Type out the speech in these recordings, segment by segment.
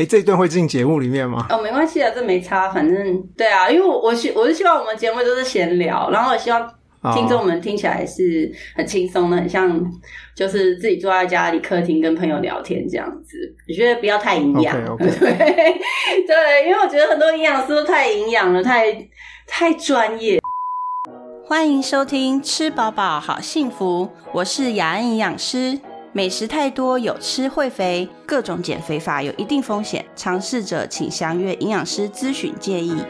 哎，这一段会进节目里面吗？哦，没关系啊，这没差，反正对啊，因为我我希我是希望我们节目都是闲聊，然后我希望听众们听起来是很轻松的，很像就是自己坐在家里客厅跟朋友聊天这样子。我觉得不要太营养，对对，因为我觉得很多营养师都太营养了，太太专业。欢迎收听《吃饱饱好幸福》，我是雅安营养师。美食太多有吃会肥，各种减肥法有一定风险，尝试者请详阅营养师咨询建议。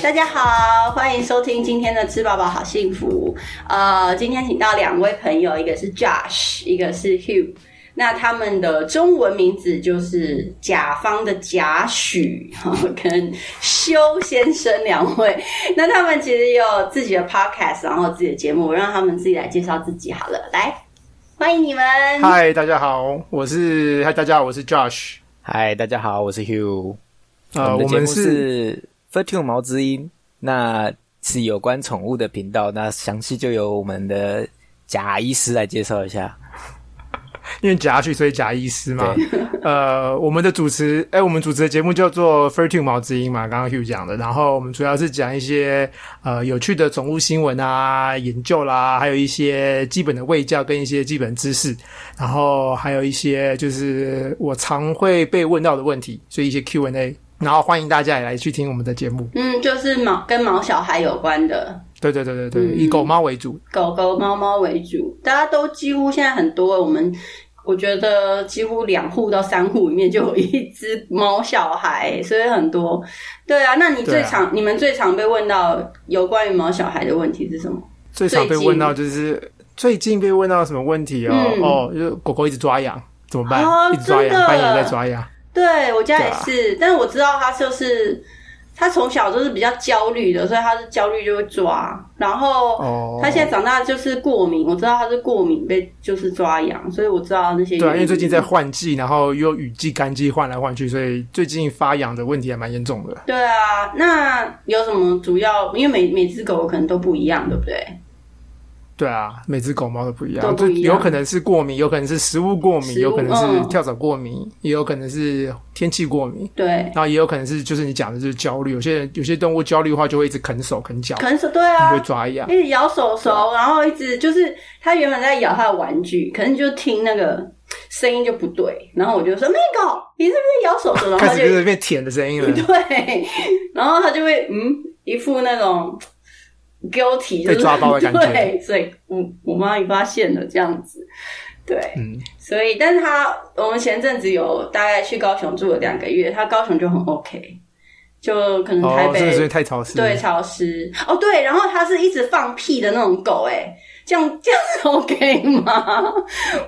大家好，欢迎收听今天的《吃饱饱好幸福》。呃，今天请到两位朋友，一个是 Josh，一个是 Hugh。那他们的中文名字就是甲方的贾许 跟修先生两位。那他们其实有自己的 podcast，然后自己的节目，让他们自己来介绍自己好了。来，欢迎你们。嗨，大家好，我是嗨，大家好，我是 Josh。嗨，大家好，我是 Hugh。呃，我们是 Fertune 毛之音，那是有关宠物的频道。那详细就由我们的贾医师来介绍一下。因为假去，所以假医师嘛。呃，我们的主持，哎，我们主持的节目叫做《Fertune 毛之音》嘛，刚刚 Hugh 讲的。然后我们主要是讲一些呃有趣的宠物新闻啊、研究啦，还有一些基本的卫教跟一些基本知识。然后还有一些就是我常会被问到的问题，所以一些 Q&A。然后欢迎大家也来去听我们的节目。嗯，就是毛跟毛小孩有关的。对对对对对，以狗猫为主，狗狗猫猫为主，大家都几乎现在很多，我们我觉得几乎两户到三户里面就有一只猫小孩，所以很多。对啊，那你最常你们最常被问到有关于猫小孩的问题是什么？最常被问到就是最近被问到什么问题哦？哦，就是狗狗一直抓痒怎么办？一直抓痒，半夜在抓痒。对我家也是，但是我知道它就是。他从小就是比较焦虑的，所以他是焦虑就会抓。然后他现在长大就是过敏，我知道他是过敏被就是抓痒，所以我知道那些。对，因为最近在换季，然后又雨季、干季换来换去，所以最近发痒的问题还蛮严重的。对啊，那有什么主要？因为每每只狗可能都不一样，对不对？对啊，每只狗猫都不一样，就有可能是过敏，有可能是食物过敏，有可能是跳蚤过敏，也有可能是天气过敏。对，然后也有可能是就是你讲的就是焦虑，有些人有些动物焦虑的话就会一直啃手啃脚，啃手对啊，会抓痒，一直咬手手，然后一直就是它原本在咬它的玩具，可能就听那个声音就不对，然后我就说那狗，你是不是咬手手？然后开始就是变舔的声音了，对，然后它就会嗯一副那种。Guilty 被抓包的感觉，对，所以我我妈也发现了这样子，对，嗯，所以，但是他我们前阵子有大概去高雄住了两个月，他高雄就很 OK，就可能台北太潮湿，对，潮湿，哦，对，然后他是一直放屁的那种狗，哎，这样这样 OK 吗？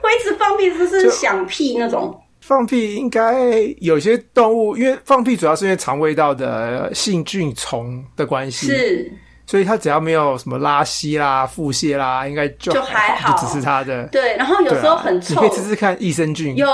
会一直放屁，就是响屁那种，放屁应该有些动物，因为放屁主要是因为肠胃道的细菌虫的关系，是。所以他只要没有什么拉稀啦、腹泻啦，应该就还好，就只是他的。对，然后有时候很臭，你可以试试看益生菌。有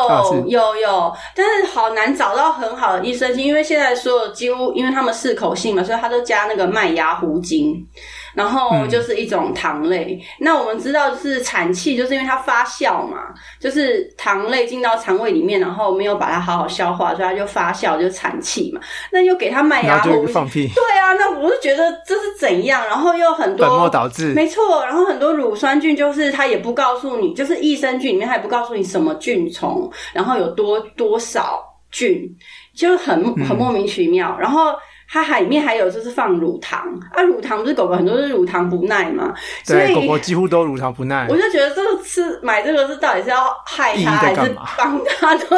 有有，但是好难找到很好的益生菌，因为现在所有几乎，因为他们适口性嘛，所以他都加那个麦芽糊精。然后就是一种糖类，那我们知道就是产气，就是因为它发酵嘛，就是糖类进到肠胃里面，然后没有把它好好消化，所以它就发酵就产气嘛。那又给它麦芽糊，放屁。对啊，那我是觉得这是怎样？然后又很多本末倒置，没错。然后很多乳酸菌就是它也不告诉你，就是益生菌里面它也不告诉你什么菌虫，然后有多多少菌，就很很莫名其妙。然后。它海里面还有就是放乳糖啊，乳糖不是狗狗很多是乳糖不耐嘛，所以狗狗几乎都乳糖不耐。我就觉得这个吃买这个是到底是要害它还是帮它？对，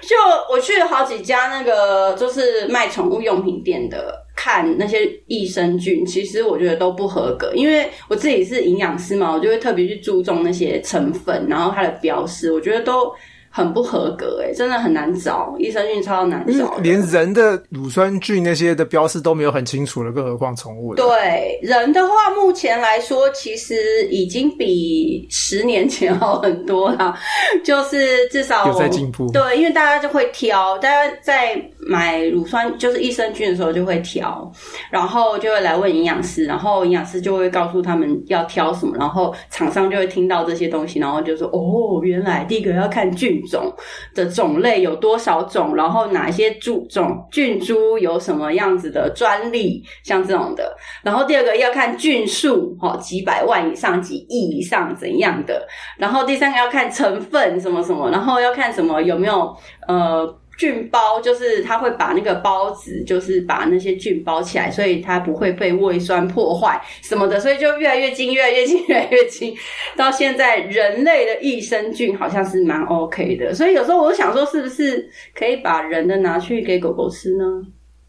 就我去了好几家那个就是卖宠物用品店的，看那些益生菌，其实我觉得都不合格。因为我自己是营养师嘛，我就会特别去注重那些成分，然后它的标识，我觉得都。很不合格哎，真的很难找，益生菌超难找，连人的乳酸菌那些的标识都没有很清楚了，更何况宠物对人的话，目前来说其实已经比十年前好很多了，就是至少有在进步。对，因为大家就会挑，大家在买乳酸就是益生菌的时候就会挑，然后就会来问营养师，然后营养师就会告诉他们要挑什么，然后厂商就会听到这些东西，然后就说哦，原来第一个要看菌种的种类有多少种，然后哪些株种菌株有什么样子的专利，像这种的，然后第二个要看菌数，哈，几百万以上、几亿以上怎样的，然后第三个要看成分什么什么，然后要看什么有没有呃。菌包就是它会把那个包子，就是把那些菌包起来，所以它不会被胃酸破坏什么的，所以就越来越精，越来越精，越来越精。到现在，人类的益生菌好像是蛮 OK 的，所以有时候我想说，是不是可以把人的拿去给狗狗吃呢？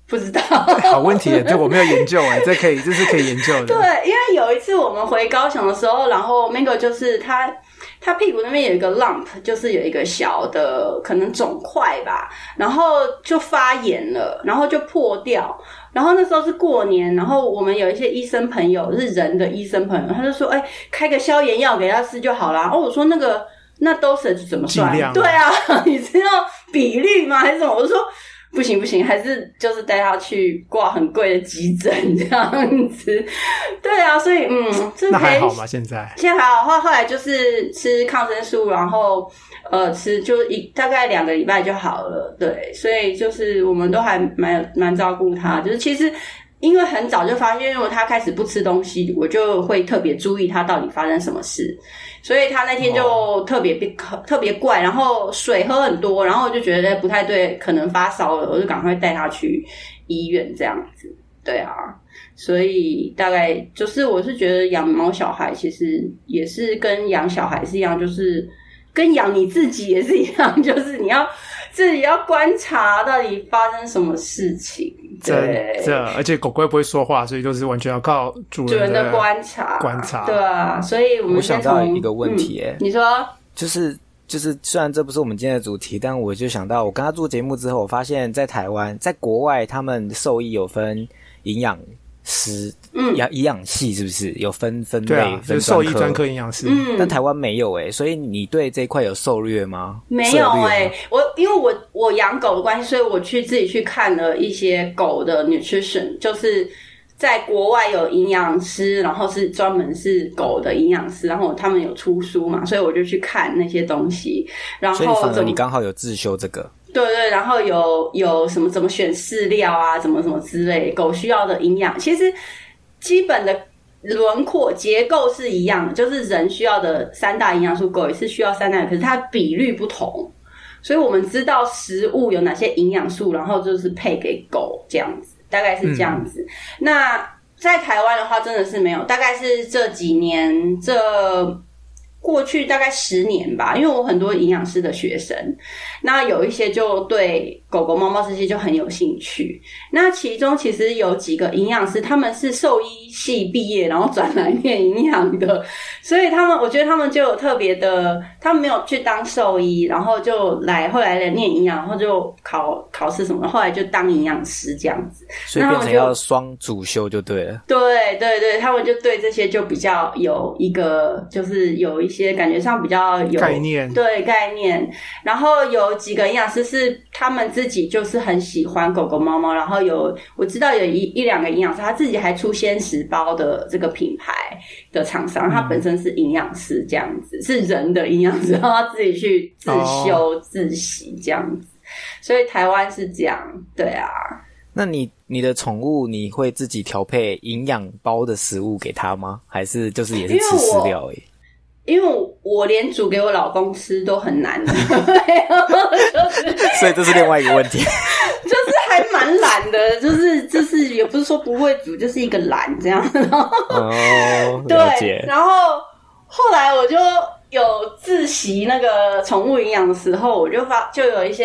不知道，好问题，这我没有研究哎，这可以，这是可以研究的。对，因为有一次我们回高雄的时候，然后 Mango 就是他。他屁股那边有一个 lump，就是有一个小的可能肿块吧，然后就发炎了，然后就破掉。然后那时候是过年，然后我们有一些医生朋友是人的医生朋友，他就说：“哎，开个消炎药给他吃就好啦。”哦，我说那个那 dose 怎么算？对啊，你知道比例吗？还是什么？我就说。不行不行，还是就是带他去挂很贵的急诊这样子。对啊，所以嗯，那还好吗？现在现在还好，后后来就是吃抗生素，然后呃吃就一大概两个礼拜就好了。对，所以就是我们都还蛮蛮照顾他，就是其实。因为很早就发现，如果他开始不吃东西，我就会特别注意他到底发生什么事。所以他那天就特别变特别怪，然后水喝很多，然后我就觉得不太对，可能发烧了，我就赶快带他去医院这样子。对啊，所以大概就是我是觉得养猫小孩其实也是跟养小孩是一样，就是跟养你自己也是一样，就是你要自己要观察到底发生什么事情。对，这而且狗狗不会说话，所以就是完全要靠主人的观察观察。对啊，所以我们想到一个问题，哎，你说，就是就是，虽然这不是我们今天的主题，但我就想到，我跟他做节目之后，我发现，在台湾，在国外，他们兽医有分营养。师，嗯，养营养系是不是有分分类？分兽医专科营养师，嗯，但台湾没有哎，所以你对这一块有受略吗？没有哎，我因为我我养狗的关系，所以我去自己去看了一些狗的 nutrition，就是在国外有营养师，然后是专门是狗的营养师，然后他们有出书嘛，所以我就去看那些东西，然后你刚好有自修这个。对对，然后有有什么怎么选饲料啊，怎么怎么之类，狗需要的营养，其实基本的轮廓结构是一样，就是人需要的三大营养素，狗也是需要三大，可是它比率不同，所以我们知道食物有哪些营养素，然后就是配给狗这样子，大概是这样子。那在台湾的话，真的是没有，大概是这几年这。过去大概十年吧，因为我很多营养师的学生，那有一些就对狗狗、猫猫这些就很有兴趣。那其中其实有几个营养师，他们是兽医系毕业，然后转来念营养的，所以他们我觉得他们就有特别的，他们没有去当兽医，然后就来后来来念营养，然后就考考试什么，后来就当营养师这样子。所以变成要双主修就对了。对对对，他们就对这些就比较有一个，就是有一。一些感觉上比较有概念，对概念。然后有几个营养师是他们自己就是很喜欢狗狗、猫猫。然后有我知道有一一两个营养师，他自己还出鲜食包的这个品牌的厂商，他本身是营养师这样子，是人的营养师，然后他自己去自修自习这样子。所以台湾是这样，对啊。那你你的宠物你会自己调配营养包的食物给他吗？还是就是也是吃饲料诶？因为我连煮给我老公吃都很难，所以这是另外一个问题，就是还蛮懒的，就是就是也不是说不会煮，就是一个懒这样。哦，对，然后后来我就有自习那个宠物营养的时候，我就发就有一些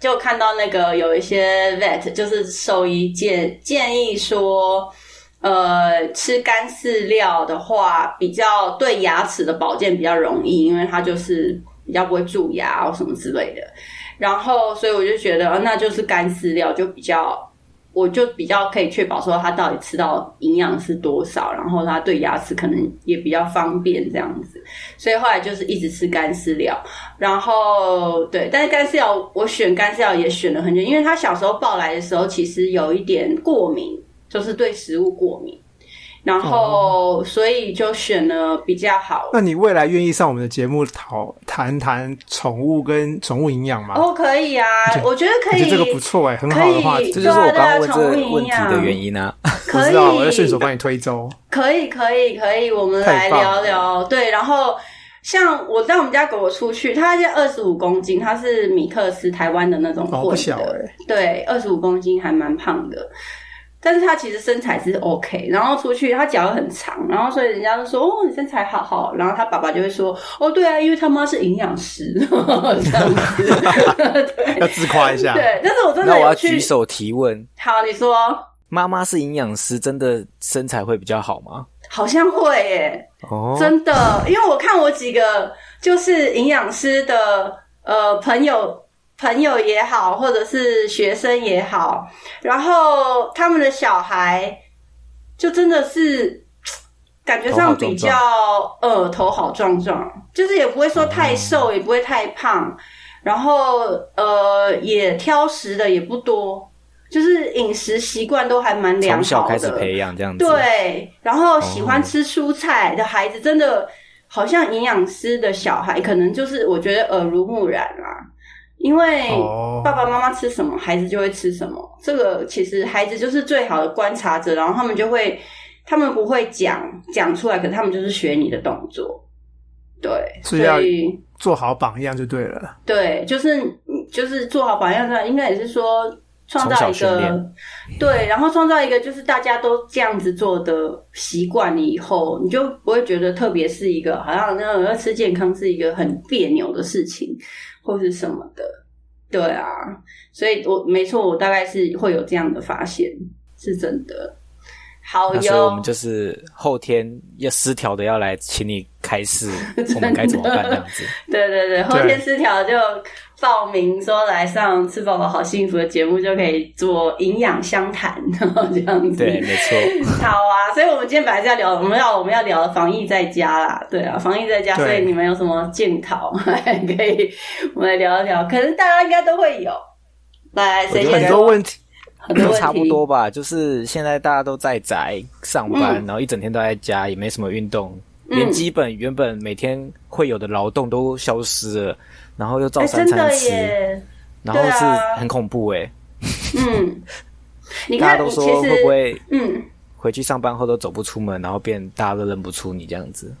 就看到那个有一些 vet 就是兽医建建议说。呃，吃干饲料的话，比较对牙齿的保健比较容易，因为它就是比较不会蛀牙或什么之类的。然后，所以我就觉得，那就是干饲料就比较我就比较可以确保说它到底吃到营养是多少，然后它对牙齿可能也比较方便这样子。所以后来就是一直吃干饲料，然后对，但是干饲料我选干饲料也选了很久，因为他小时候抱来的时候其实有一点过敏，就是对食物过敏。然后，所以就选了比较好。那你未来愿意上我们的节目讨谈谈宠物跟宠物营养吗？哦，可以啊，我觉得可以。这个不错哎，很好的话题。这就是我刚刚问这个问题的原因啊。可以，我要顺手帮你推舟。可以，可以，可以，我们来聊聊。对，然后像我带我们家狗狗出去，它现在二十五公斤，它是米克斯台湾的那种混的，对，二十五公斤还蛮胖的。但是他其实身材是 OK，然后出去他脚很长，然后所以人家都说哦你身材好好，然后他爸爸就会说哦对啊，因为他妈是营养师 这样子，对，要自夸一下。对，但是我真的那我要举手提问。好，你说妈妈是营养师，真的身材会比较好吗？好像会耶，哦，真的，因为我看我几个就是营养师的呃朋友。朋友也好，或者是学生也好，然后他们的小孩就真的是感觉上比较呃头好壮壮，就是也不会说太瘦，也不会太胖，然后呃也挑食的也不多，就是饮食习惯都还蛮良好的。从小开始培养这样子，对，然后喜欢吃蔬菜的孩子，真的好像营养师的小孩，可能就是我觉得耳濡目染啊。因为爸爸妈妈吃什么，孩子就会吃什么。这个其实孩子就是最好的观察者，然后他们就会，他们不会讲讲出来，可是他们就是学你的动作。对，所以做好榜样就对了。对，就是就是做好榜样，这应该也是说创造一个对，然后创造一个就是大家都这样子做的习惯，以后你就不会觉得特别是一个好像那要吃健康是一个很别扭的事情。或是什么的，对啊，所以我没错，我大概是会有这样的发现，是真的。好，所以我们就是后天要失调的要来请你开示，我们该怎么办这样子？对对对，后天失调就。报名说来上吃宝宝好幸福的节目就可以做营养相谈，然后这样子。对，没错。好啊，所以我们今天本来是要聊，我们要我们要聊防疫在家啦，对啊，防疫在家，所以你们有什么检讨，可以我们来聊一聊。可能大家应该都会有。来，谁很多问题，都差不多吧。就是现在大家都在宅上班，然后一整天都在家，也没什么运动，连基本原本每天会有的劳动都消失了。然后又照三餐吃，然后是很恐怖哎。嗯，大家都说会不会嗯回去上班后都走不出门，然后变大家都认不出你这样子。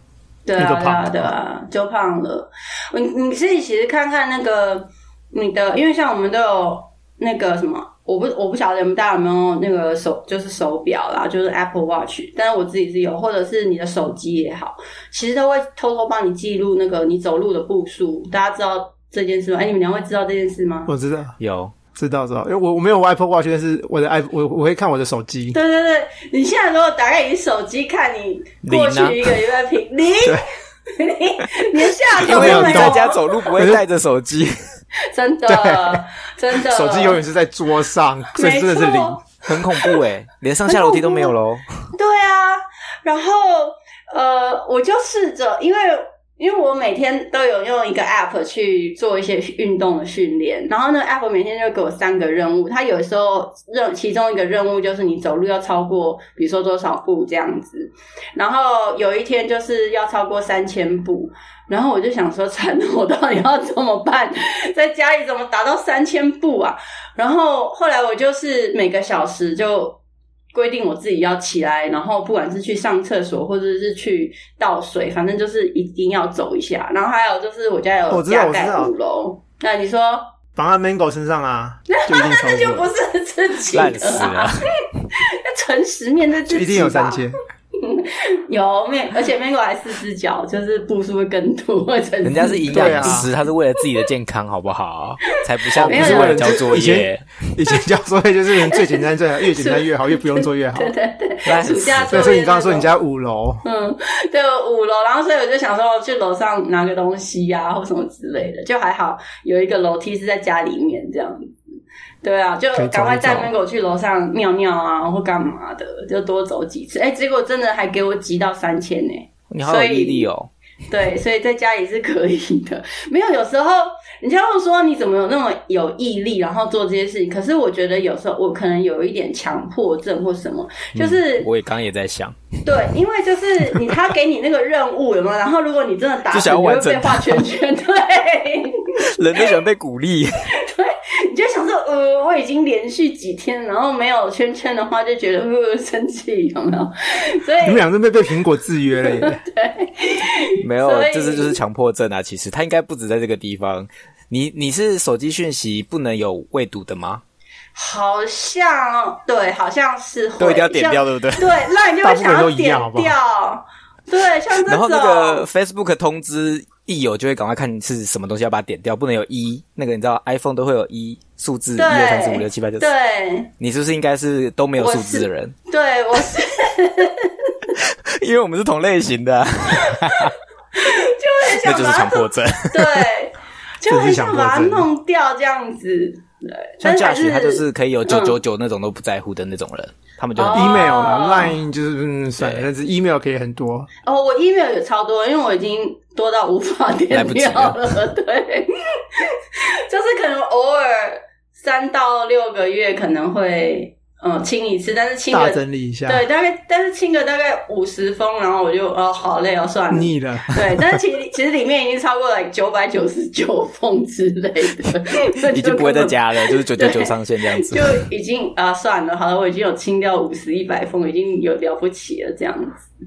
对啊，对啊，就胖了。你你自己其实看看那个你的，因为像我们都有那个什么。我不我不晓得你们大家有没有那个手就是手表啦，就是 Apple Watch，但是我自己是有，或者是你的手机也好，其实都会偷偷帮你记录那个你走路的步数。大家知道这件事吗？哎，你们两位知道这件事吗？我知道，有知道知道，因为我我没有 Apple Watch，但是我的 i 我我会看我的手机。对对对，你现在如果打开你手机看你过去一个月平 零，你连下楼都没有。在家走路不会带着手机。真的，真的，手机永远是在桌上，所以真的是零，很恐怖哎，连上下楼梯都没有喽。对啊，然后呃，我就试着，因为因为我每天都有用一个 app 去做一些运动的训练，然后那个，app 每天就给我三个任务，它有时候任其中一个任务就是你走路要超过，比如说多少步这样子，然后有一天就是要超过三千步。然后我就想说，惨，我到底要怎么办？在家里怎么达到三千步啊？然后后来我就是每个小时就规定我自己要起来，然后不管是去上厕所或者是去倒水，反正就是一定要走一下。然后还有就是我家有加盖五楼，那你说绑在 Mango 身上啊？那 那就不是自己烂死了，要诚实面对自己，一定有三千。有面，而且 Mango 还四只脚，就是步数会更多。人家是营养师，他是为了自己的健康，好不好？才不像不是为了交作业。以前交作业就是最简单最好，越简单越好，越不用做越好。对对对，暑假所以你刚刚说你家五楼，嗯，对，五楼。然后所以我就想说去楼上拿个东西呀，或什么之类的，就还好有一个楼梯是在家里面这样子。对啊，就赶快带门狗去楼上尿尿啊，或干嘛的，就多走几次。哎，结果真的还给我集到三千呢，你好有毅力哦。对，所以在家里是可以的。没有，有时候人家会说你怎么有那么有毅力，然后做这些事情。可是我觉得有时候我可能有一点强迫症或什么，就是我也刚刚也在想。对，因为就是你他给你那个任务有没有？然后如果你真的达成，你会被画圈圈。对，人都喜欢被鼓励。对，你就想说，呃，我已经连续几天，然后没有圈圈的话，就觉得呃生气，有没有？所以你们俩真被被苹果制约了。对，没有，这是就是强迫症啊。其实他应该不止在这个地方。你你是手机讯息不能有未读的吗？好像对，好像是都一定要点掉，对不对？对，那你就会想要点掉。对，像这种。然后那个 Facebook 通知一有，就会赶快看是什么东西要把它点掉，不能有一。那个你知道，iPhone 都会有一数字，一二三四五六七八九十。对，你是不是应该是都没有数字的人？对，我是。因为我们是同类型的。就很想。那就是强迫症。对，就很想把它弄掉，这样子。像嫁娶，他就是可以有九九九那种都不在乎的那种人，他们就 email 嘛，line 就是算了，但是 email 可以很多。哦，我 email 也超多，因为我已经多到无法点掉了。对，就是可能偶尔三到六个月可能会。嗯，清一次，但是清大整理一下，对，大概但是清个大概五十封，然后我就哦，好累哦，算了，腻了。对，但是其实其实里面已经超过了九百九十九封之类的，已经不会再加了，就是九九九上限这样子，就已经啊算了，好了，我已经有清掉五十一百封，已经有了不起了这样子。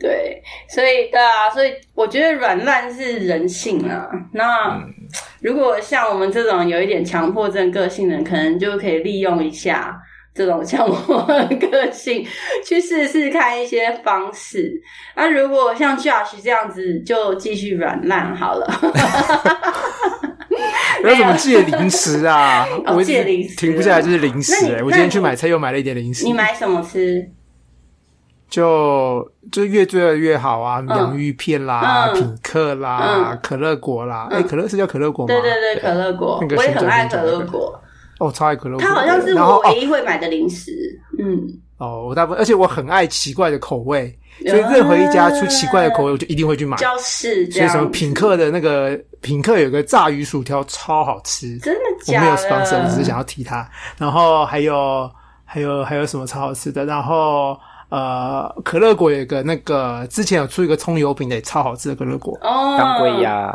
对，所以对啊，所以我觉得软烂是人性啊。那如果像我们这种有一点强迫症个性的人，可能就可以利用一下。这种像我个性，去试试看一些方式。那如果像 Josh 这样子，就继续软烂好了。要怎么戒零食啊？我戒零食停不下来，就是零食。哎，我今天去买菜又买了一点零食。你买什么吃？就就越做的越好啊！洋芋片啦，品客啦，可乐果啦。哎，可乐是叫可乐果吗？对对对，可乐果，我也很爱可乐果。哦，超爱可乐。它好像是我唯一会买的零食。嗯。哦，我大部分，而且我很爱奇怪的口味，所以任何一家出奇怪的口味，我就一定会去买。就是所以什么品客的那个品客有个炸鱼薯条超好吃，真的假的？我没有 sponsor，我只是想要提它。然后还有还有还有什么超好吃的？然后呃，可乐果有个那个之前有出一个葱油饼的，也超好吃的可乐果。哦。当归鸭。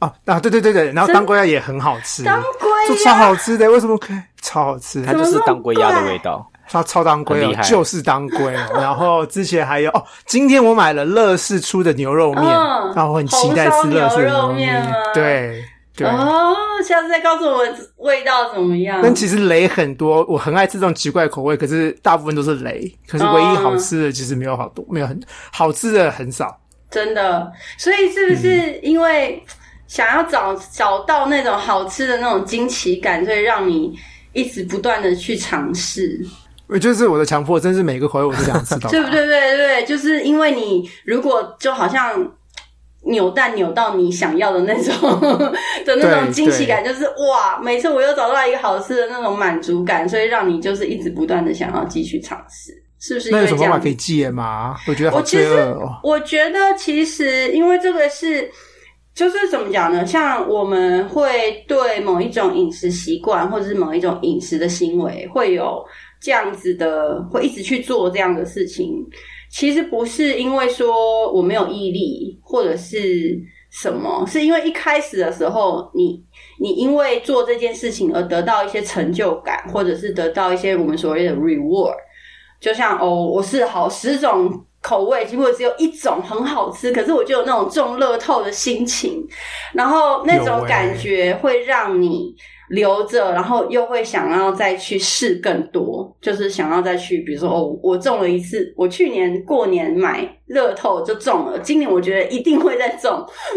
哦啊，对对对对，然后当归鸭也很好吃，当归就超好吃的，为什么可以超好吃？它就是当归鸭的味道，它超当归哦，就是当归。然后之前还有哦，今天我买了乐事出的牛肉面，然后我很期待吃乐事牛肉面。对对哦，下次再告诉我味道怎么样。但其实雷很多，我很爱吃这种奇怪口味，可是大部分都是雷。可是唯一好吃的其实没有好多，没有很好吃的很少，真的。所以是不是因为？想要找找到那种好吃的那种惊奇感，所以让你一直不断的去尝试。我就是我的强迫，真是每个口味我都想吃到。对不对？对对，就是因为你如果就好像扭蛋扭到你想要的那种 的那种惊喜感，就是哇，每次我又找到一个好吃的那种满足感，所以让你就是一直不断的想要继续尝试，是不是？那有什么方法可以戒吗？我觉得我其实我觉得其实因为这个是。就是怎么讲呢？像我们会对某一种饮食习惯，或者是某一种饮食的行为，会有这样子的，会一直去做这样的事情。其实不是因为说我没有毅力，或者是什么，是因为一开始的时候，你你因为做这件事情而得到一些成就感，或者是得到一些我们所谓的 reward。就像哦，我是好十种。口味结果只有一种很好吃，可是我就有那种中乐透的心情，然后那种感觉会让你留着，然后又会想要再去试更多，就是想要再去，比如说哦，我中了一次，我去年过年买乐透就中了，今年我觉得一定会再中，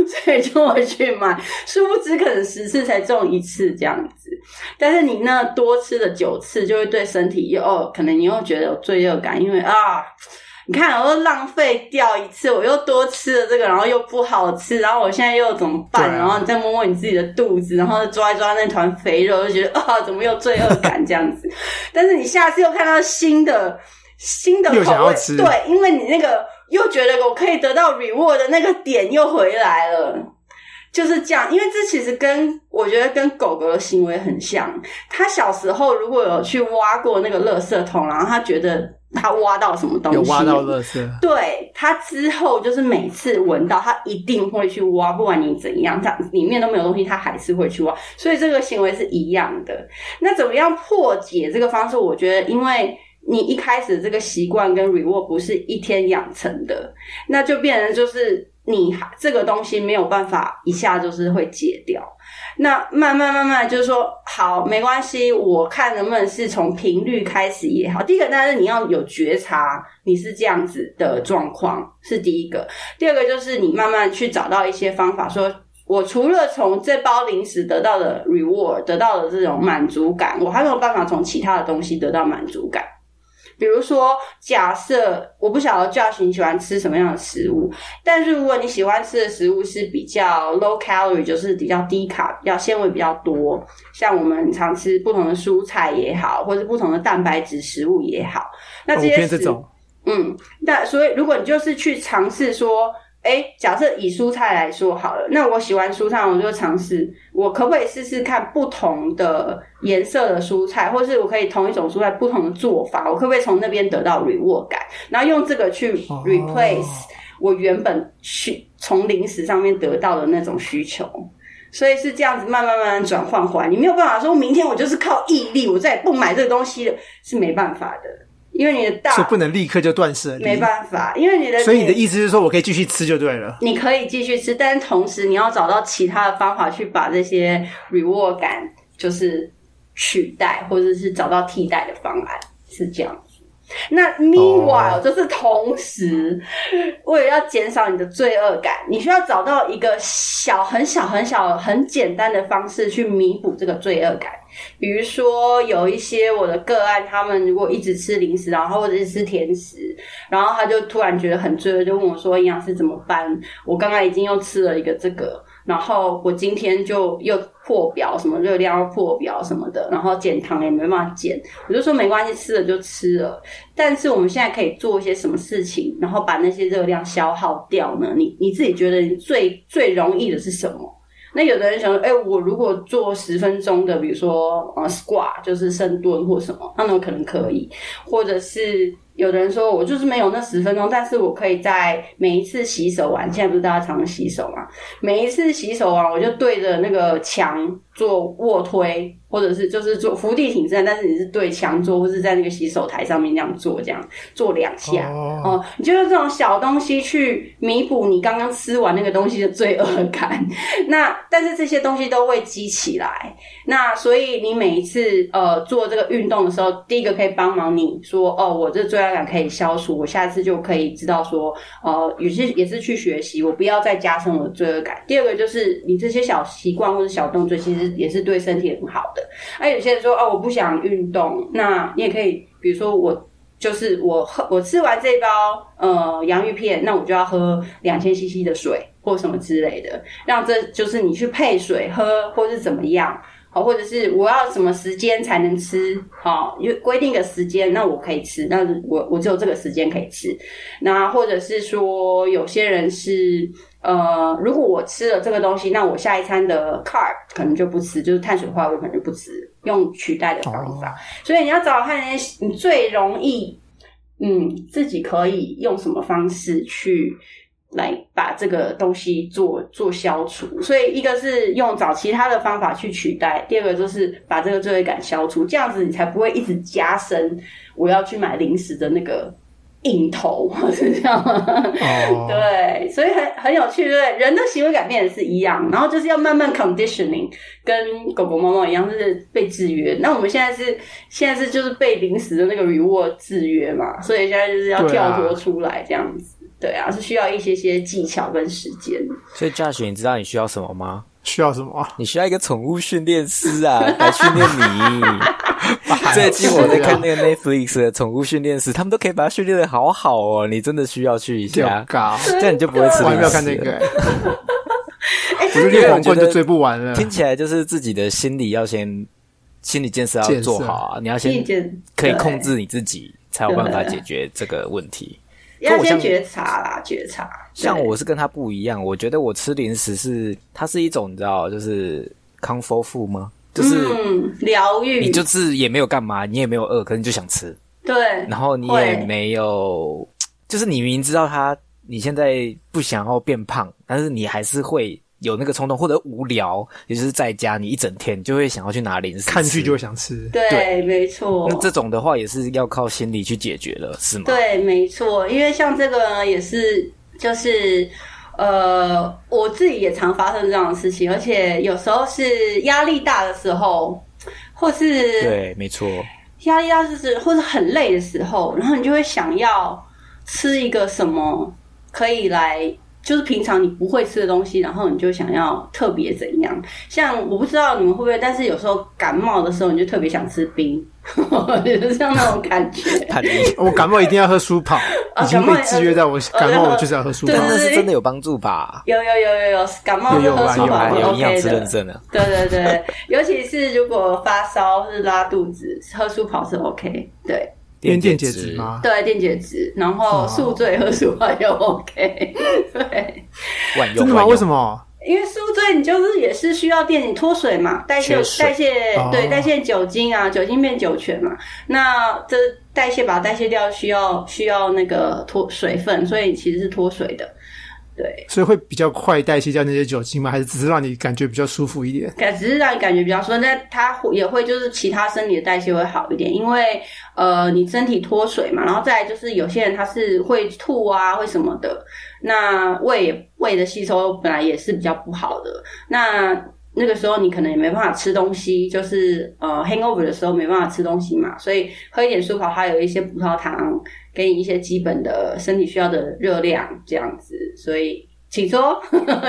所以就会去买，殊不知可能十次才中一次这样子，但是你那多吃了九次，就会对身体又哦，可能你又觉得有罪恶感，因为啊。你看，我又浪费掉一次，我又多吃了这个，然后又不好吃，然后我现在又怎么办？然后你再摸摸你自己的肚子，然后抓一抓那团肥肉，就觉得啊，怎么又罪恶感这样子？但是你下次又看到新的新的口味，对，因为你那个又觉得我可以得到 reward 的那个点又回来了。就是这样，因为这其实跟我觉得跟狗狗的行为很像。它小时候如果有去挖过那个垃圾桶，然后它觉得它挖到什么东西，有挖到垃圾，对它之后就是每次闻到，它一定会去挖，不管你怎样，它里面都没有东西，它还是会去挖。所以这个行为是一样的。那怎么样破解这个方式？我觉得，因为你一开始这个习惯跟 reward 不是一天养成的，那就变成就是。你这个东西没有办法一下就是会戒掉，那慢慢慢慢就是说好没关系，我看能不能是从频率开始也好。第一个，当然是你要有觉察，你是这样子的状况是第一个。第二个就是你慢慢去找到一些方法，说我除了从这包零食得到的 reward 得到的这种满足感，我还没有办法从其他的东西得到满足感。比如说，假设我不晓得 Josh 你喜欢吃什么样的食物，但是如果你喜欢吃的食物是比较 low calorie，就是比较低卡、比较纤维比较多，像我们常吃不同的蔬菜也好，或者不同的蛋白质食物也好，那这些这种，嗯，那所以如果你就是去尝试说。哎，假设以蔬菜来说好了，那我喜欢蔬菜，我就尝试，我可不可以试试看不同的颜色的蔬菜，或是我可以同一种蔬菜不同的做法，我可不可以从那边得到 reward 感，然后用这个去 replace 我原本去从零食上面得到的那种需求，所以是这样子慢慢慢慢转换回来。你没有办法说明天我就是靠毅力，我再也不买这个东西了，是没办法的。因为你的大，是不能立刻就断舍离，没办法。因为你的，所以你的意思是说我可以继续吃就对了。你可以继续吃，但是同时你要找到其他的方法去把这些 reward 感就是取代，或者是找到替代的方案，是这样。那 meanwhile 就是同时，为了要减少你的罪恶感，你需要找到一个小、很小、很小、很简单的方式去弥补这个罪恶感。比如说，有一些我的个案，他们如果一直吃零食，然后或者是吃甜食，然后他就突然觉得很罪恶，就问我说：“营养师怎么办？我刚刚已经又吃了一个这个。”然后我今天就又破表，什么热量要破表什么的，然后减糖也没办法减，我就说没关系，吃了就吃了。但是我们现在可以做一些什么事情，然后把那些热量消耗掉呢？你你自己觉得你最最容易的是什么？那有的人想说，哎，我如果做十分钟的，比如说呃 squat，就是深蹲或什么，那可能可以，或者是。有的人说我就是没有那十分钟，但是我可以在每一次洗手完，现在不是大家常洗手嘛？每一次洗手完，我就对着那个墙做卧推，或者是就是做伏地挺身，但是你是对墙做，或是在那个洗手台上面这样做，这样做两下哦。你就用这种小东西去弥补你刚刚吃完那个东西的罪恶感。那但是这些东西都会积起来，那所以你每一次呃做这个运动的时候，第一个可以帮忙你说哦，我这感可以消除，我下次就可以知道说，呃，有些也是去学习，我不要再加深我的罪恶感。第二个就是你这些小习惯或者小动作，其实也是对身体很好的。那有些人说，哦，我不想运动，那你也可以，比如说我就是我喝，我吃完这包呃洋芋片，那我就要喝两千 CC 的水或什么之类的，让这就是你去配水喝，或是怎么样。好，或者是我要什么时间才能吃？好，因为规定个时间，那我可以吃。那我我只有这个时间可以吃。那或者是说，有些人是呃，如果我吃了这个东西，那我下一餐的 carb 可能就不吃，就是碳水化合物可能就不吃，用取代的方法。所以你要找看你最容易，嗯，自己可以用什么方式去。来把这个东西做做消除，所以一个是用找其他的方法去取代，第二个就是把这个罪恶感消除，这样子你才不会一直加深我要去买零食的那个瘾头，是 这样吗？对，所以很很有趣，对人的行为改变也是一样，然后就是要慢慢 conditioning，跟狗狗猫猫一样，就是被制约。那我们现在是现在是就是被零食的那个 reward 制约嘛，所以现在就是要跳脱出来这样子。对啊，是需要一些些技巧跟时间。所以，Josh，你知道你需要什么吗？需要什么？你需要一个宠物训练师啊，来训练你。最近我在看那个 Netflix 的宠物训练师，他们都可以把它训练的好好哦。你真的需要去一下，这样你就不会吃。我还没有看那个，我是练黄棍就追不完了。听起来就是自己的心理要先心理建设要做好啊，你要先可以控制你自己，才有办法解决这个问题。要先觉察啦，觉察。像我是跟他不一样，我觉得我吃零食是它是一种你知道，就是康复富吗？就是疗愈。你就是也没有干嘛，你也没有饿，可是你就想吃。对。然后你也没有，就是你明知道他你现在不想要变胖，但是你还是会。有那个冲动或者无聊，也就是在家你一整天就会想要去拿零食，看剧就会想吃。对，没错。那这种的话也是要靠心理去解决了，是吗？对，没错。因为像这个也是，就是呃，我自己也常发生这样的事情，而且有时候是压力大的时候，或是对，没错，压力大就是或者很累的时候，然后你就会想要吃一个什么可以来。就是平常你不会吃的东西，然后你就想要特别怎样？像我不知道你们会不会，但是有时候感冒的时候，你就特别想吃冰，就像那种感觉。我感冒一定要喝舒跑，已经被制约在我感冒，我就是要喝舒跑。那是真的有帮助吧？有有有有有，感冒就喝舒跑有营养师认证的。对对对，尤其是如果发烧或是拉肚子，喝舒跑是 OK。对。电电解质吗？对，电解质，然后宿醉和舒化又 OK。对，真的吗？为什么？因为宿醉你就是也是需要电脱水嘛，代谢代谢对代谢酒精啊，酒精变酒泉嘛。那这代谢把代谢掉，需要需要那个脱水分，所以其实是脱水的。对，所以会比较快代谢掉那些酒精吗？还是只是让你感觉比较舒服一点？感只是让你感觉比较舒服，那它也会就是其他身体的代谢会好一点，因为呃，你身体脱水嘛，然后再就是有些人他是会吐啊，会什么的，那胃胃的吸收本来也是比较不好的，那那个时候你可能也没办法吃东西，就是呃，hangover 的时候没办法吃东西嘛，所以喝一点舒跑，它有一些葡萄糖。给你一些基本的身体需要的热量，这样子，所以请说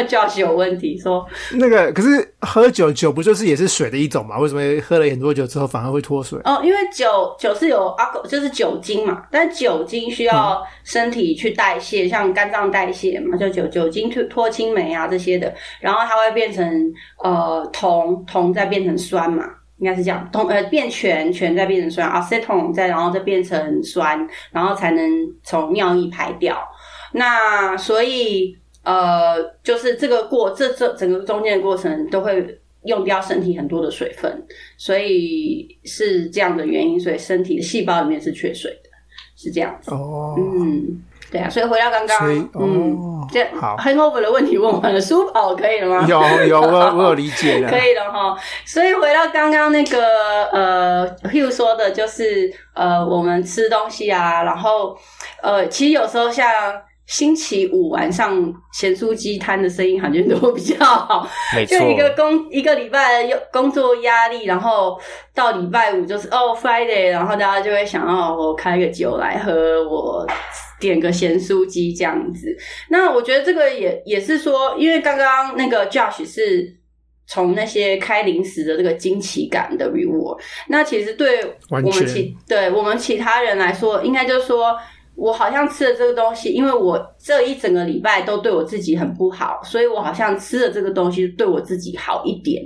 ，Josh 有问题说那个，可是喝酒酒不就是也是水的一种嘛？为什么喝了很多酒之后反而会脱水？哦，因为酒酒是有阿就是酒精嘛，但酒精需要身体去代谢，像肝脏代谢嘛，就酒酒精脱脱氢酶啊这些的，然后它会变成呃酮，酮再变成酸嘛。应该是这样，同呃变醛，醛再变成酸，acetone 再然后再变成酸，然后才能从尿液排掉。那所以呃，就是这个过这这整个中间的过程都会用掉身体很多的水分，所以是这样的原因，所以身体的细胞里面是缺水的，是这样子。哦，嗯。对啊，所以回到刚刚，嗯，这好，hangover 的问题问完了，书跑可以了吗？有有，我我有理解 可以了哈。所以回到刚刚那个呃，Hugh 说的，就是呃，我们吃东西啊，然后呃，其实有时候像星期五晚上咸酥鸡摊的生意好像都比较好，就一个工一个礼拜有工作压力，然后到礼拜五就是哦 Friday，然后大家就会想要我开个酒来喝我。点个咸酥鸡这样子，那我觉得这个也也是说，因为刚刚那个 Josh 是从那些开零食的这个惊奇感的 reward，那其实对我们其对我们其他人来说，应该就是说我好像吃了这个东西，因为我这一整个礼拜都对我自己很不好，所以我好像吃了这个东西对我自己好一点。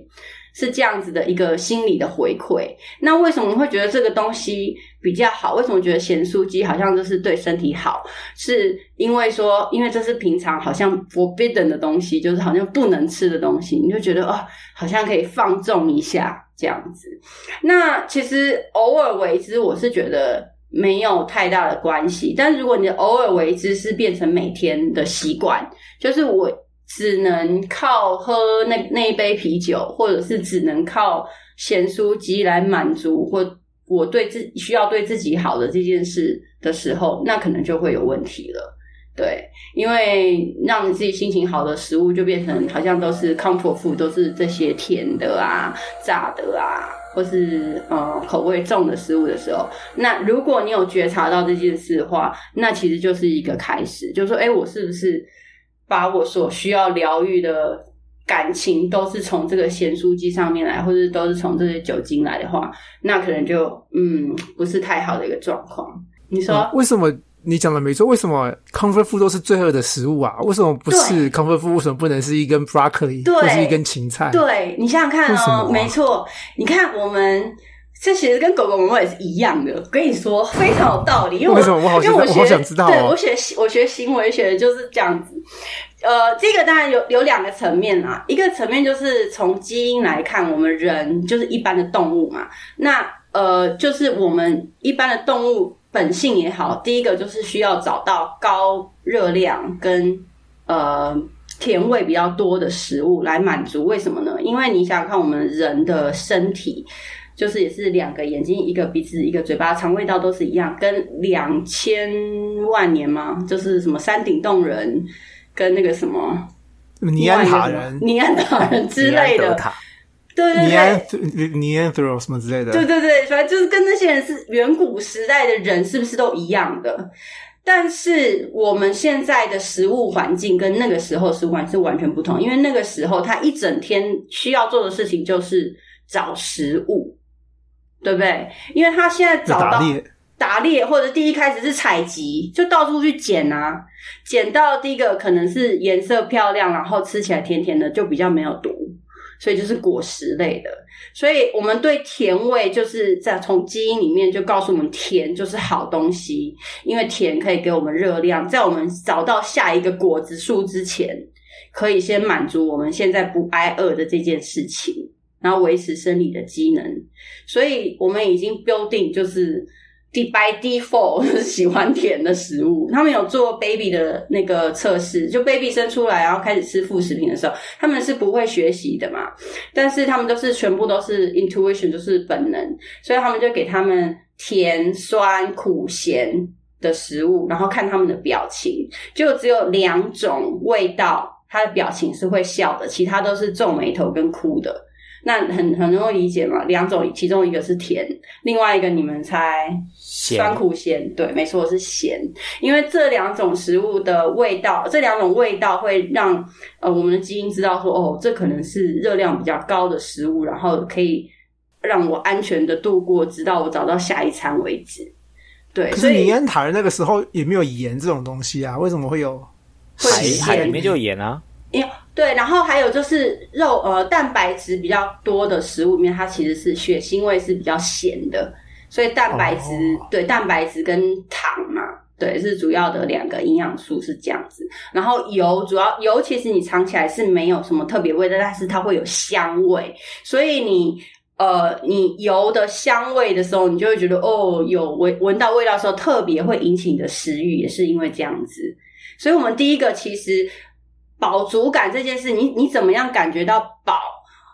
是这样子的一个心理的回馈。那为什么会觉得这个东西比较好？为什么觉得咸酥鸡好像就是对身体好？是因为说，因为这是平常好像 forbidden 的东西，就是好像不能吃的东西，你就觉得哦，好像可以放纵一下这样子。那其实偶尔为之，我是觉得没有太大的关系。但如果你的偶尔为之是变成每天的习惯，就是我。只能靠喝那那一杯啤酒，或者是只能靠咸酥鸡来满足或我对自需要对自己好的这件事的时候，那可能就会有问题了。对，因为让你自己心情好的食物就变成好像都是 comfort food，都是这些甜的啊、炸的啊，或是呃口味重的食物的时候，那如果你有觉察到这件事的话，那其实就是一个开始，就是说，哎，我是不是？把我所需要疗愈的感情都是从这个咸酥鸡上面来，或者都是从这些酒精来的话，那可能就嗯不是太好的一个状况。你说为什么？你讲的没错，为什么 comfort food 都是罪恶的食物啊？为什么不是 comfort food？为什么不能是一根 broccoli 或是一根芹菜？对你想想看哦，没错，你看我们这其实跟狗狗猫猫也是一样的。我跟你说，非常有道理，因为为什么我好因为我好想知道，对我学我学行为学的就是这样子。呃，这个当然有有两个层面啊，一个层面就是从基因来看，我们人就是一般的动物嘛。那呃，就是我们一般的动物本性也好，第一个就是需要找到高热量跟呃甜味比较多的食物来满足。为什么呢？因为你想想看，我们人的身体就是也是两个眼睛、一个鼻子、一个嘴巴，肠胃道都是一样，跟两千万年嘛，就是什么山顶洞人。跟那个什么尼安塔人、尼安塔人之类的，对对对，尼安德罗什么之类的，对对对，反正就是跟那些人是远古时代的人，是不是都一样的？但是我们现在的食物环境跟那个时候食物环境是完全不同，因为那个时候他一整天需要做的事情就是找食物，对不对？因为他现在找到。打猎或者第一开始是采集，就到处去捡啊，捡到第一个可能是颜色漂亮，然后吃起来甜甜的，就比较没有毒，所以就是果实类的。所以我们对甜味就是在从基因里面就告诉我们，甜就是好东西，因为甜可以给我们热量，在我们找到下一个果子树之前，可以先满足我们现在不挨饿的这件事情，然后维持生理的机能。所以我们已经标定就是。D by default 喜欢甜的食物。他们有做 baby 的那个测试，就 baby 生出来然后开始吃副食品的时候，他们是不会学习的嘛？但是他们都是全部都是 intuition，就是本能，所以他们就给他们甜、酸、苦、咸的食物，然后看他们的表情，就只有两种味道，他的表情是会笑的，其他都是皱眉头跟哭的。那很很容易理解嘛，两种，其中一个是甜，另外一个你们猜，酸苦咸，对，没错是咸，因为这两种食物的味道，这两种味道会让呃我们的基因知道说，哦，这可能是热量比较高的食物，然后可以让我安全的度过，直到我找到下一餐为止。对，可是尼安塔人那个时候也没有盐这种东西啊，为什么会有？海海里面就有盐啊。对，然后还有就是肉呃蛋白质比较多的食物里面，它其实是血腥味是比较咸的，所以蛋白质对蛋白质跟糖嘛，对是主要的两个营养素是这样子。然后油主要油其实你尝起来是没有什么特别味的，但是它会有香味，所以你呃你油的香味的时候，你就会觉得哦有闻闻到味道的时候特别会引起你的食欲，也是因为这样子。所以我们第一个其实。饱足感这件事，你你怎么样感觉到饱？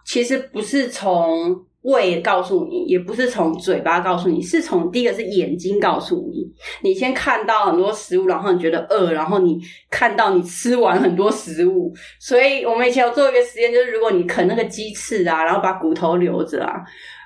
其实不是从胃告诉你，也不是从嘴巴告诉你，是从第一个是眼睛告诉你。你先看到很多食物，然后你觉得饿，然后你看到你吃完很多食物。所以我们以前有做一个实验，就是如果你啃那个鸡翅啊，然后把骨头留着啊，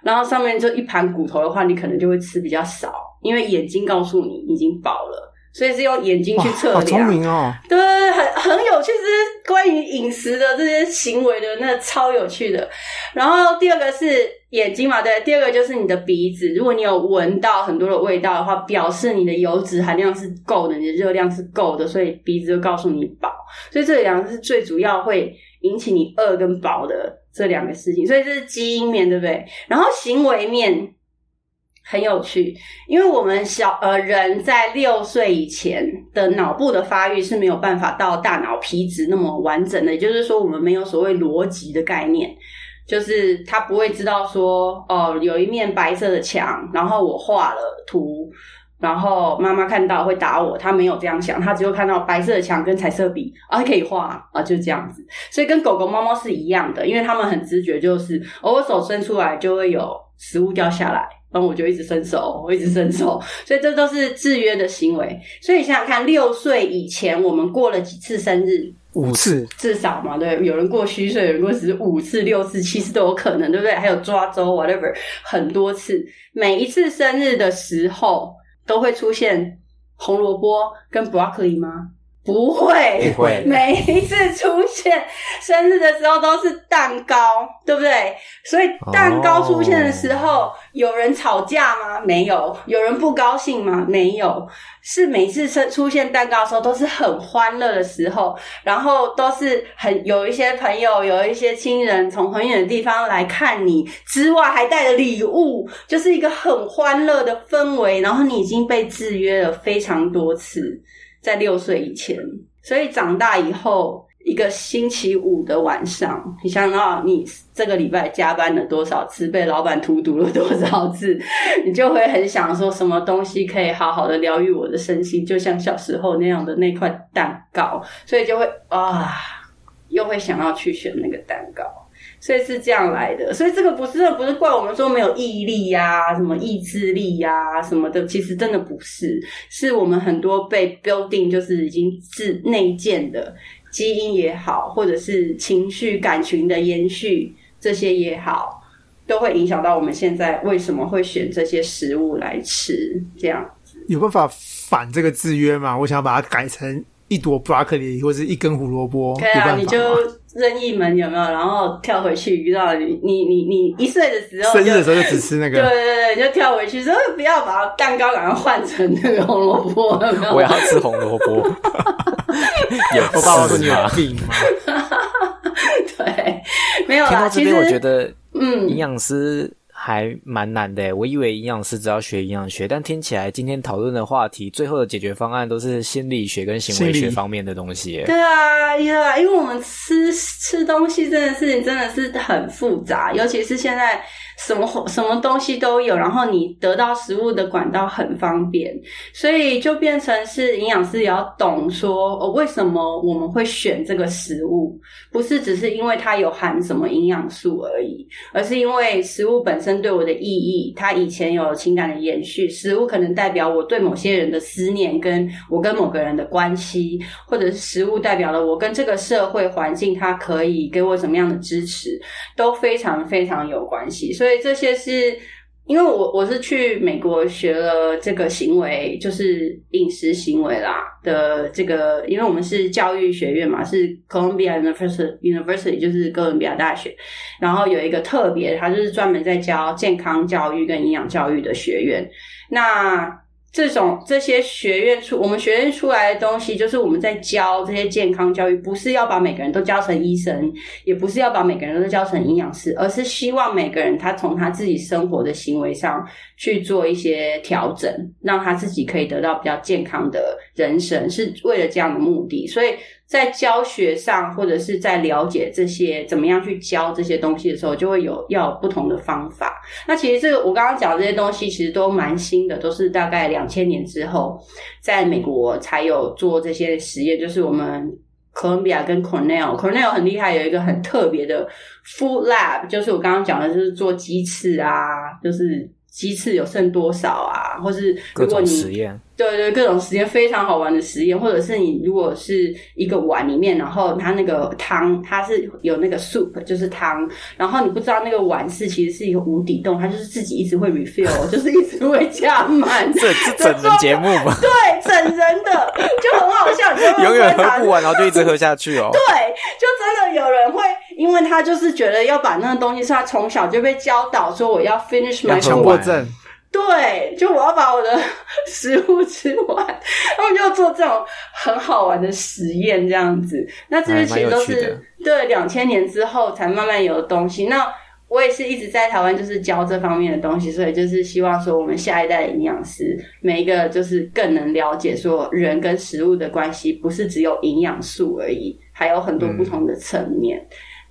然后上面就一盘骨头的话，你可能就会吃比较少，因为眼睛告诉你已经饱了。所以是用眼睛去测量，好聪明哦！对，很很有趣，是关于饮食的这些行为的，那超有趣的。然后第二个是眼睛嘛，对，第二个就是你的鼻子。如果你有闻到很多的味道的话，表示你的油脂含量是够的，你的热量是够的，所以鼻子就告诉你饱。所以这两个是最主要会引起你饿跟饱的这两个事情。所以这是基因面对不对？然后行为面。很有趣，因为我们小呃人在六岁以前的脑部的发育是没有办法到大脑皮质那么完整的，也就是说我们没有所谓逻辑的概念，就是他不会知道说哦有一面白色的墙，然后我画了图，然后妈妈看到会打我，他没有这样想，他只有看到白色的墙跟彩色笔啊可以画啊就这样子，所以跟狗狗猫猫是一样的，因为他们很直觉，就是我手伸出来就会有食物掉下来。然后我就一直伸手，我一直伸手，所以这都是制约的行为。所以想想看，六岁以前我们过了几次生日？五次至少嘛，对，有人过虚岁，有人过十五次、六次、七次都有可能，对不对？还有抓周，whatever，很多次。每一次生日的时候，都会出现红萝卜跟 broccoli 吗？不会，不会每一次出现生日的时候都是蛋糕，对不对？所以蛋糕出现的时候，有人吵架吗？没有。有人不高兴吗？没有。是每次出出现蛋糕的时候都是很欢乐的时候，然后都是很有一些朋友、有一些亲人从很远的地方来看你，之外还带了礼物，就是一个很欢乐的氛围。然后你已经被制约了非常多次。在六岁以前，所以长大以后，一个星期五的晚上，你想到你这个礼拜加班了多少次，被老板荼毒了多少次，你就会很想说，什么东西可以好好的疗愈我的身心，就像小时候那样的那块蛋糕，所以就会啊，又会想要去选那个蛋糕。所以是这样来的，所以这个不是不是怪我们说没有毅力呀，什么意志力呀，什么的，其实真的不是，是我们很多被 building 就是已经是内建的基因也好，或者是情绪感情的延续这些也好，都会影响到我们现在为什么会选这些食物来吃，这样子有办法反这个制约吗？我想把它改成一朵 broccoli 或者一根胡萝卜，可以啊，你就。任意门有没有？然后跳回去遇到你，你你你一岁的时候，生日的时候就只吃那个，对对对，就跳回去说不要把蛋糕赶快换成那个红萝卜，我要吃红萝卜。我爸爸说你有病吗？对，没有。听到这边，我觉得，嗯，营养师。还蛮难的，我以为营养师只要学营养学，但听起来今天讨论的话题，最后的解决方案都是心理学跟行为学方面的东西。对啊，呀，因为我们吃吃东西这件事情真的是很复杂，尤其是现在。什么什么东西都有，然后你得到食物的管道很方便，所以就变成是营养师也要懂说，哦，为什么我们会选这个食物？不是只是因为它有含什么营养素而已，而是因为食物本身对我的意义，它以前有情感的延续。食物可能代表我对某些人的思念，跟我跟某个人的关系，或者是食物代表了我跟这个社会环境，它可以给我什么样的支持，都非常非常有关系。所以。所以这些是因为我我是去美国学了这个行为，就是饮食行为啦的这个，因为我们是教育学院嘛，是 Columbia University University，就是哥伦比亚大学，然后有一个特别，它就是专门在教健康教育跟营养教育的学院，那。这种这些学院出，我们学院出来的东西，就是我们在教这些健康教育，不是要把每个人都教成医生，也不是要把每个人都教成营养师，而是希望每个人他从他自己生活的行为上去做一些调整，让他自己可以得到比较健康的人生，是为了这样的目的，所以。在教学上，或者是在了解这些怎么样去教这些东西的时候，就会有要不同的方法。那其实这个我刚刚讲这些东西，其实都蛮新的，都是大概两千年之后，在美国才有做这些实验。就是我们哥伦比亚跟 Cornell，Cornell 很厉害，有一个很特别的 Food Lab，就是我刚刚讲的，就是做鸡翅啊，就是鸡翅有剩多少啊，或是如果你实验。对对，各种实验非常好玩的实验，或者是你如果是一个碗里面，然后它那个汤它是有那个 soup 就是汤，然后你不知道那个碗是其实是一个无底洞，它就是自己一直会 refill，就是一直会加满。这是整人节目吗？对，整人的就很好笑，永远喝不完，然后就一直喝下去哦。对，就真的有人会，因为他就是觉得要把那个东西，是他从小就被教导说我要 finish my 强迫症。对，就我要把我的食物吃完，他们就做这种很好玩的实验，这样子。那这些其实都是对两千年之后才慢慢有的东西。那我也是一直在台湾，就是教这方面的东西，所以就是希望说，我们下一代的营养师，每一个就是更能了解说，人跟食物的关系不是只有营养素而已，还有很多不同的层面。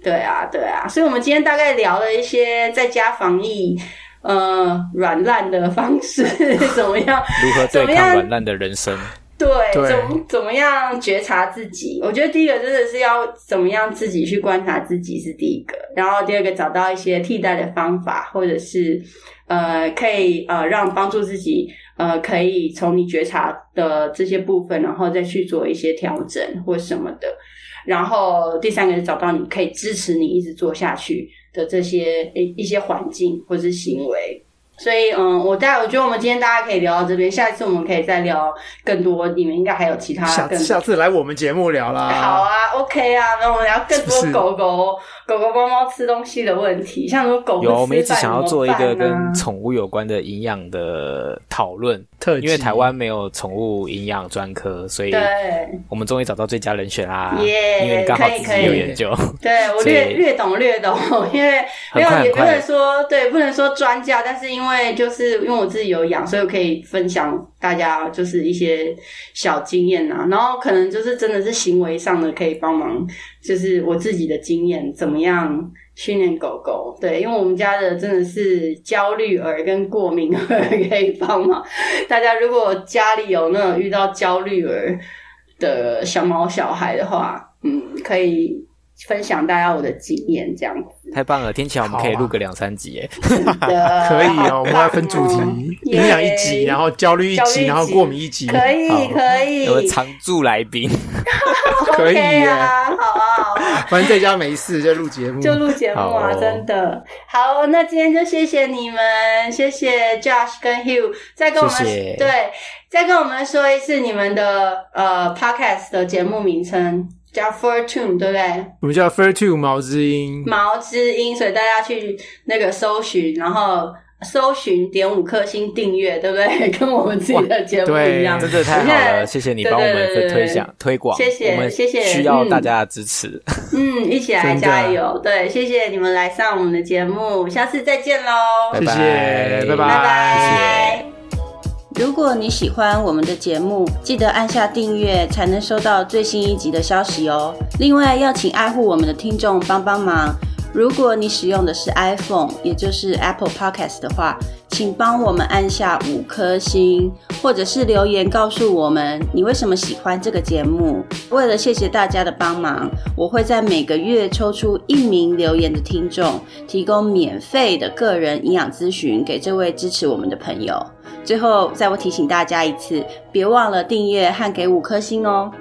对啊，对啊。所以我们今天大概聊了一些在家防疫。呃，软烂的方式 怎么样？如何对抗软烂的人生？对，怎怎么样觉察自己？我觉得第一个真的是要怎么样自己去观察自己是第一个，然后第二个找到一些替代的方法，或者是呃，可以呃让帮助自己呃可以从你觉察的这些部分，然后再去做一些调整或什么的。然后第三个是找到你可以支持你一直做下去。的这些一一些环境或是行为，所以，嗯，我大我觉得我们今天大家可以聊到这边，下一次我们可以再聊更多。你们应该还有其他下下次来我们节目聊啦。好啊，OK 啊，那我们聊更多狗狗、狗狗、猫猫吃东西的问题，像说狗有，我们一直想要做一个跟宠物有关的营养的讨论，特因为台湾没有宠物营养专科，所以对，我们终于找到最佳人选啦。耶，因为刚好自己有研究，对我略略懂略懂，因为没有也不能说对，不能说专家，但是因为因为就是因为我自己有养，所以我可以分享大家就是一些小经验啊，然后可能就是真的是行为上的可以帮忙，就是我自己的经验怎么样训练狗狗，对，因为我们家的真的是焦虑儿跟过敏儿可以帮忙，大家如果家里有那种遇到焦虑儿的小猫小孩的话，嗯，可以。分享大家我的经验，这样子太棒了！听起来我们可以录个两三集，哎，可以哦。我们要分主题，营养一集，然后焦虑一集，然后过敏一集，可以可以。有常驻来宾，可以啊，好啊好啊。反正在家没事就录节目，就录节目啊，真的好。那今天就谢谢你们，谢谢 Josh 跟 Hugh，再跟我们对，再跟我们说一次你们的呃 Podcast 的节目名称。叫 Fortune 对不对？我们叫 Fortune 毛之音，毛之音，所以大家去那个搜寻，然后搜寻点五颗星订阅，对不对？跟我们自己的节目一样，真的太好了！谢谢你帮我们推响推广，谢谢谢谢，需要大家的支持。嗯，一起来加油！对，谢谢你们来上我们的节目，下次再见喽！谢谢，拜拜，拜拜。如果你喜欢我们的节目，记得按下订阅，才能收到最新一集的消息哦。另外，要请爱护我们的听众帮帮忙。如果你使用的是 iPhone，也就是 Apple Podcast 的话，请帮我们按下五颗星，或者是留言告诉我们你为什么喜欢这个节目。为了谢谢大家的帮忙，我会在每个月抽出一名留言的听众，提供免费的个人营养咨询给这位支持我们的朋友。最后，再我提醒大家一次，别忘了订阅和给五颗星哦。